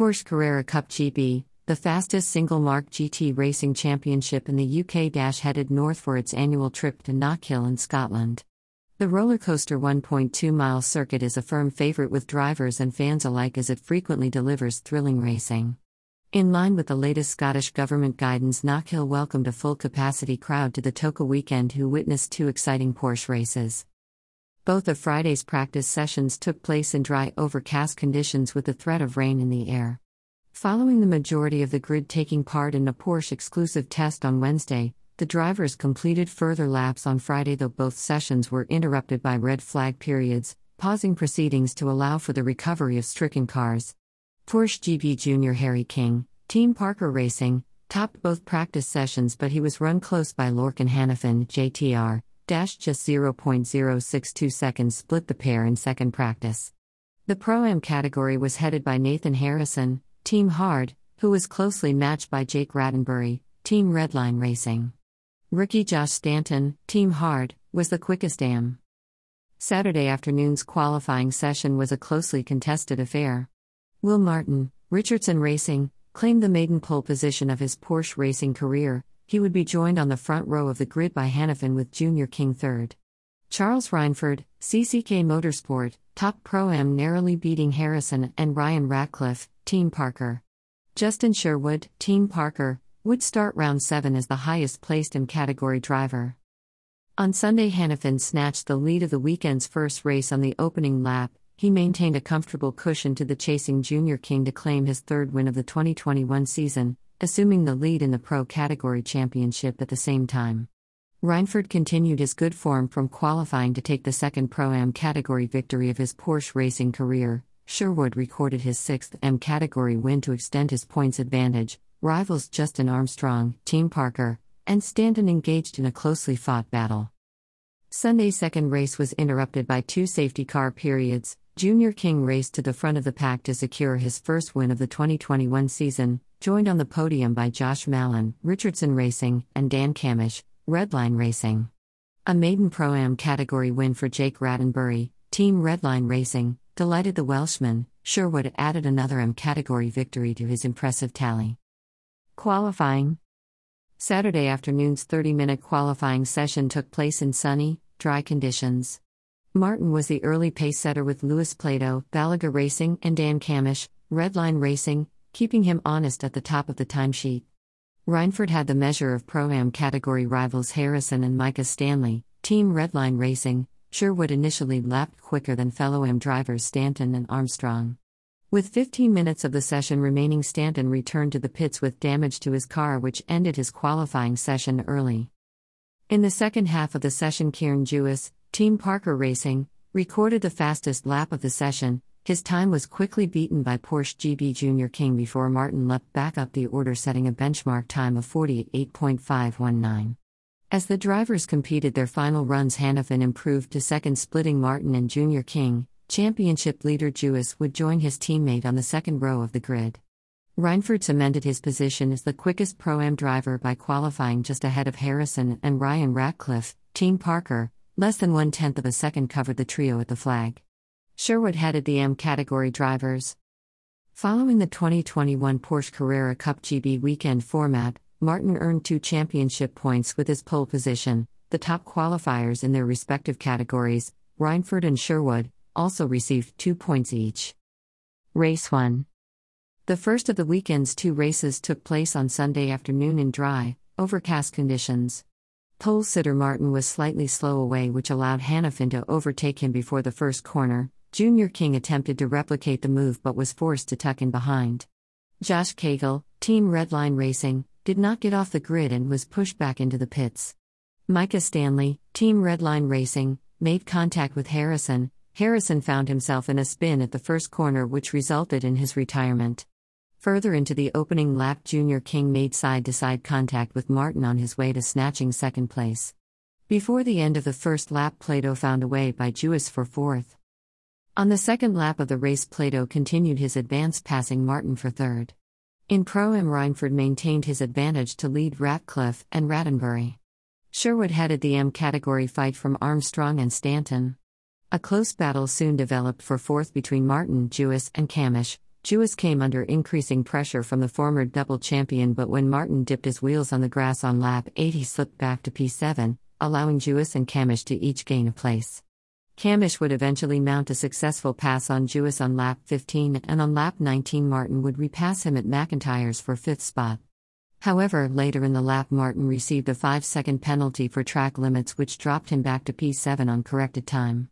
Porsche Carrera Cup GB, the fastest single mark GT racing championship in the UK, headed north for its annual trip to Knockhill in Scotland. The roller coaster 1.2 mile circuit is a firm favourite with drivers and fans alike as it frequently delivers thrilling racing. In line with the latest Scottish Government guidance, Knockhill welcomed a full capacity crowd to the TOCA weekend who witnessed two exciting Porsche races. Both of Friday's practice sessions took place in dry, overcast conditions with the threat of rain in the air. Following the majority of the grid taking part in a Porsche exclusive test on Wednesday, the drivers completed further laps on Friday, though both sessions were interrupted by red flag periods, pausing proceedings to allow for the recovery of stricken cars. Porsche GB Junior Harry King, Team Parker Racing, topped both practice sessions, but he was run close by Lorcan Hanafin, JTR, just 0.062 seconds split the pair in second practice. The Pro Am category was headed by Nathan Harrison, Team Hard, who was closely matched by Jake Rattenbury, Team Redline Racing. Rookie Josh Stanton, Team Hard, was the quickest AM. Saturday afternoon's qualifying session was a closely contested affair. Will Martin, Richardson Racing, claimed the maiden pole position of his Porsche racing career. He would be joined on the front row of the grid by Hanafin with Junior King third. Charles Rainford, CCK Motorsport, top pro am narrowly beating Harrison and Ryan Ratcliffe, Team Parker. Justin Sherwood, Team Parker, would start round 7 as the highest placed in category driver. On Sunday, Hanafin snatched the lead of the weekend's first race on the opening lap. He maintained a comfortable cushion to the chasing Junior King to claim his third win of the 2021 season, assuming the lead in the Pro Category Championship at the same time. Rainford continued his good form from qualifying to take the second Pro Am category victory of his Porsche racing career. Sherwood recorded his sixth M category win to extend his points advantage, Rivals Justin Armstrong, Team Parker, and Stanton engaged in a closely fought battle. Sunday's second race was interrupted by two safety car periods. Junior King raced to the front of the pack to secure his first win of the 2021 season, joined on the podium by Josh Malin, Richardson Racing, and Dan Cammish, Redline Racing. A maiden Pro Am category win for Jake Rattenbury, Team Redline Racing, delighted the Welshman. Sherwood added another M category victory to his impressive tally. Qualifying Saturday afternoon's 30 minute qualifying session took place in sunny, dry conditions. Martin was the early pace setter with Lewis Plato, Balaga Racing, and Dan Cammish, Redline Racing, keeping him honest at the top of the timesheet. Rainford had the measure of Pro Am category rivals Harrison and Micah Stanley, Team Redline Racing. Sherwood initially lapped quicker than fellow AM drivers Stanton and Armstrong. With 15 minutes of the session remaining, Stanton returned to the pits with damage to his car, which ended his qualifying session early. In the second half of the session, Kiern Jewiss, Team Parker Racing, recorded the fastest lap of the session. His time was quickly beaten by Porsche GB Junior King before Martin leapt back up the order, setting a benchmark time of 48.519. As the drivers competed their final runs, Hanafin improved to second, splitting Martin and Junior King. Championship leader Jewiss would join his teammate on the second row of the grid. Rainford cemented his position as the quickest Pro Am driver by qualifying just ahead of Harrison and Ryan Ratcliffe, Team Parker, less than one tenth of a second covered the trio at the flag. Sherwood headed the M category drivers. Following the 2021 Porsche Carrera Cup GB weekend format, Martin earned two championship points with his pole position, the top qualifiers in their respective categories, Rainford and Sherwood, also received two points each. Race 1 The first of the weekend's two races took place on Sunday afternoon in dry, overcast conditions. Pole sitter Martin was slightly slow away, which allowed Hanafin to overtake him before the first corner. Junior King attempted to replicate the move but was forced to tuck in behind. Josh Cagle, Team Redline Racing, did not get off the grid and was pushed back into the pits. Micah Stanley, Team Redline Racing, made contact with Harrison, Harrison found himself in a spin at the first corner, which resulted in his retirement. Further into the opening lap, Junior King made side to side contact with Martin on his way to snatching second place. Before the end of the first lap, Plato found a way by Jewiss for fourth. On the second lap of the race, Plato continued his advance, passing Martin for third. In Pro Am, Rainford maintained his advantage to lead Ratcliffe and Rattenbury. Sherwood headed the M category fight from Armstrong and Stanton. A close battle soon developed for fourth between Martin, Jewiss, and Cammish. Jewiss came under increasing pressure from the former double champion, but when Martin dipped his wheels on the grass on lap 8, he slipped back to P7, allowing Jewiss and Cammish to each gain a place. Cammish would eventually mount a successful pass on Jewiss on lap 15, and on lap 19, Martin would repass him at McIntyre's for fifth spot. However, later in the lap, Martin received a 5 second penalty for track limits, which dropped him back to P7 on corrected time.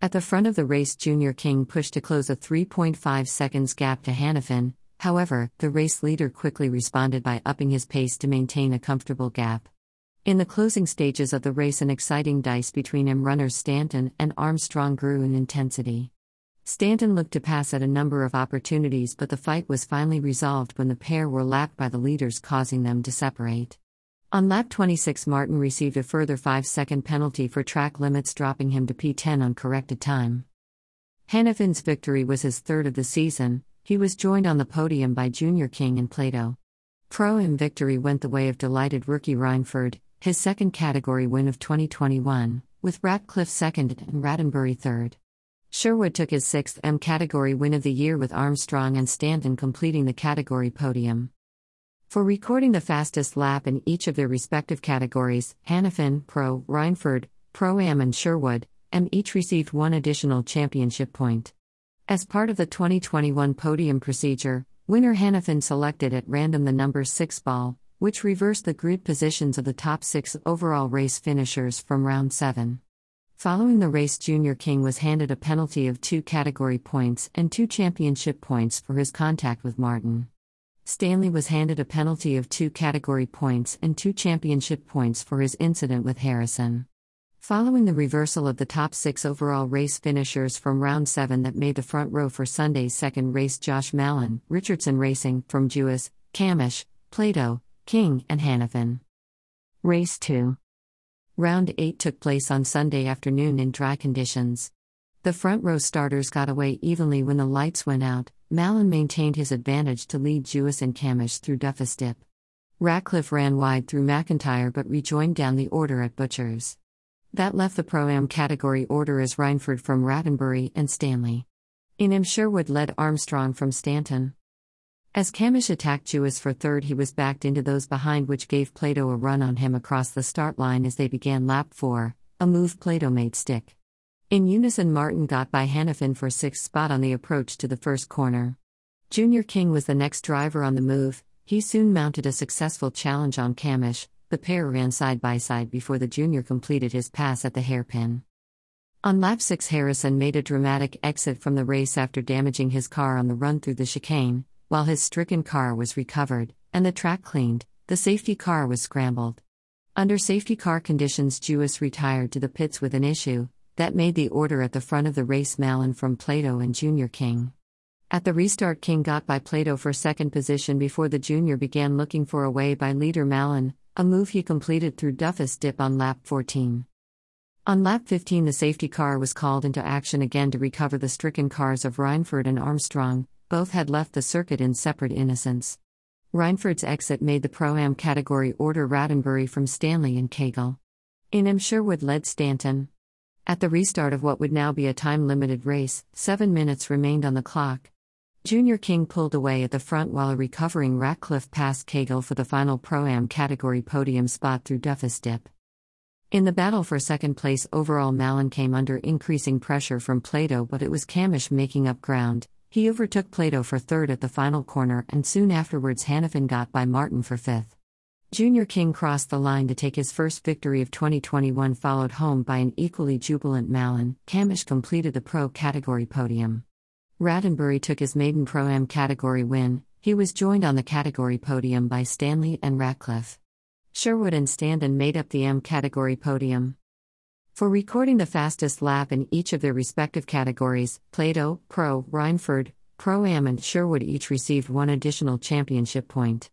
At the front of the race, Junior King pushed to close a 3.5 seconds gap to Hanafin, however, the race leader quickly responded by upping his pace to maintain a comfortable gap. In the closing stages of the race, an exciting dice between M runners Stanton and Armstrong grew in intensity. Stanton looked to pass at a number of opportunities, but the fight was finally resolved when the pair were lapped by the leaders, causing them to separate. On lap 26, Martin received a further 5 second penalty for track limits, dropping him to P10 on corrected time. Hanafin's victory was his third of the season, he was joined on the podium by Junior King and Plato. Pro Am victory went the way of delighted rookie Rainford, his second category win of 2021, with Ratcliffe second and Rattenbury third. Sherwood took his sixth M category win of the year with Armstrong and Stanton completing the category podium. For recording the fastest lap in each of their respective categories, Hanafin, Pro, Rainford, Pro Am, and Sherwood, M each received one additional championship point. As part of the 2021 podium procedure, winner Hanafin selected at random the number 6 ball, which reversed the grid positions of the top six overall race finishers from round 7. Following the race, Junior King was handed a penalty of two category points and two championship points for his contact with Martin. Stanley was handed a penalty of two category points and two championship points for his incident with Harrison. Following the reversal of the top six overall race finishers from round seven that made the front row for Sunday's second race, Josh Malin, Richardson Racing, from Jewiss, Cammish, Plato, King, and Hanafin. Race 2. Round 8 took place on Sunday afternoon in dry conditions. The front row starters got away evenly when the lights went out. Malin maintained his advantage to lead Jewiss and Cammish through Duffus Dip. Ratcliffe ran wide through McIntyre but rejoined down the order at Butchers. That left the Pro Am category order as Rainford from Rattenbury and Stanley. In M. Sherwood led Armstrong from Stanton. As Cammish attacked Jewiss for third, he was backed into those behind, which gave Plato a run on him across the start line as they began lap 4, a move Plato made stick. In unison, Martin got by Hanafin for sixth spot on the approach to the first corner. Junior King was the next driver on the move. He soon mounted a successful challenge on Cammish. The pair ran side by side before the junior completed his pass at the hairpin. On lap 6, Harrison made a dramatic exit from the race after damaging his car on the run through the chicane. While his stricken car was recovered and the track cleaned, the safety car was scrambled. Under safety car conditions, Jewiss retired to the pits with an issue, that made the order at the front of the race Malin from Plato and Junior King. At the restart, King got by Plato for second position before the junior began looking for a way by leader Malin, a move he completed through Duffus Dip on lap 14. On lap 15, the safety car was called into action again to recover the stricken cars of Rainford and Armstrong, both had left the circuit in separate innocence. Rainford's exit made the Pro Am category order Rattenbury from Stanley and Cagle. In M. Sherwood led Stanton. At the restart of what would now be a time limited race, seven minutes remained on the clock. Junior King pulled away at the front while a recovering Ratcliffe passed Cagle for the final Pro Am category podium spot through Duffus Dip. In the battle for second place overall, Malin came under increasing pressure from Plato, but it was Cammish making up ground. He overtook Plato for third at the final corner, and soon afterwards, Hanafin got by Martin for fifth. Junior King crossed the line to take his first victory of 2021, followed home by an equally jubilant Malin. Cammish completed the pro category podium. Rattenbury took his maiden Pro Am category win. He was joined on the category podium by Stanley and Ratcliffe. Sherwood and Stanton made up the M category podium. For recording the fastest lap in each of their respective categories, Plato, Pro, Rainford, Pro Am, and Sherwood each received one additional championship point.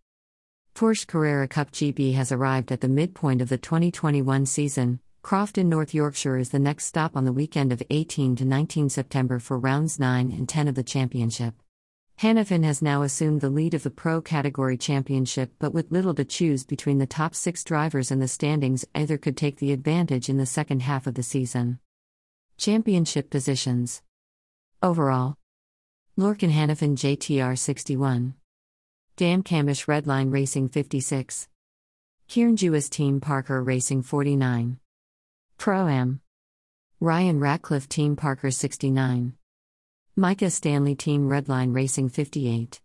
Porsche Carrera Cup GB has arrived at the midpoint of the 2021 season. Crofton, North Yorkshire is the next stop on the weekend of 18 to 19 September for rounds 9 and 10 of the championship. Hanafin has now assumed the lead of the Pro Category Championship, but with little to choose between the top six drivers in the standings, either could take the advantage in the second half of the season. Championship positions Overall Lorcan Hanafin JTR 61. Dan Cammish Redline Racing 56. Kiern Jewiss Team Parker Racing 49. Pro Am. Ryan Ratcliffe Team Parker 69. Micah Stanley Team Redline Racing 58.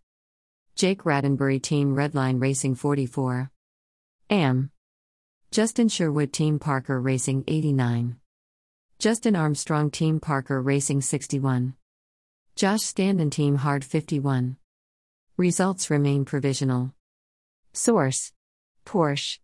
Jake Rattenbury Team Redline Racing 44. Am. Justin Sherwood Team Parker Racing 89. Justin Armstrong Team Parker Racing 61. Josh Stanton Team Hard 51. Results remain provisional. Source Porsche.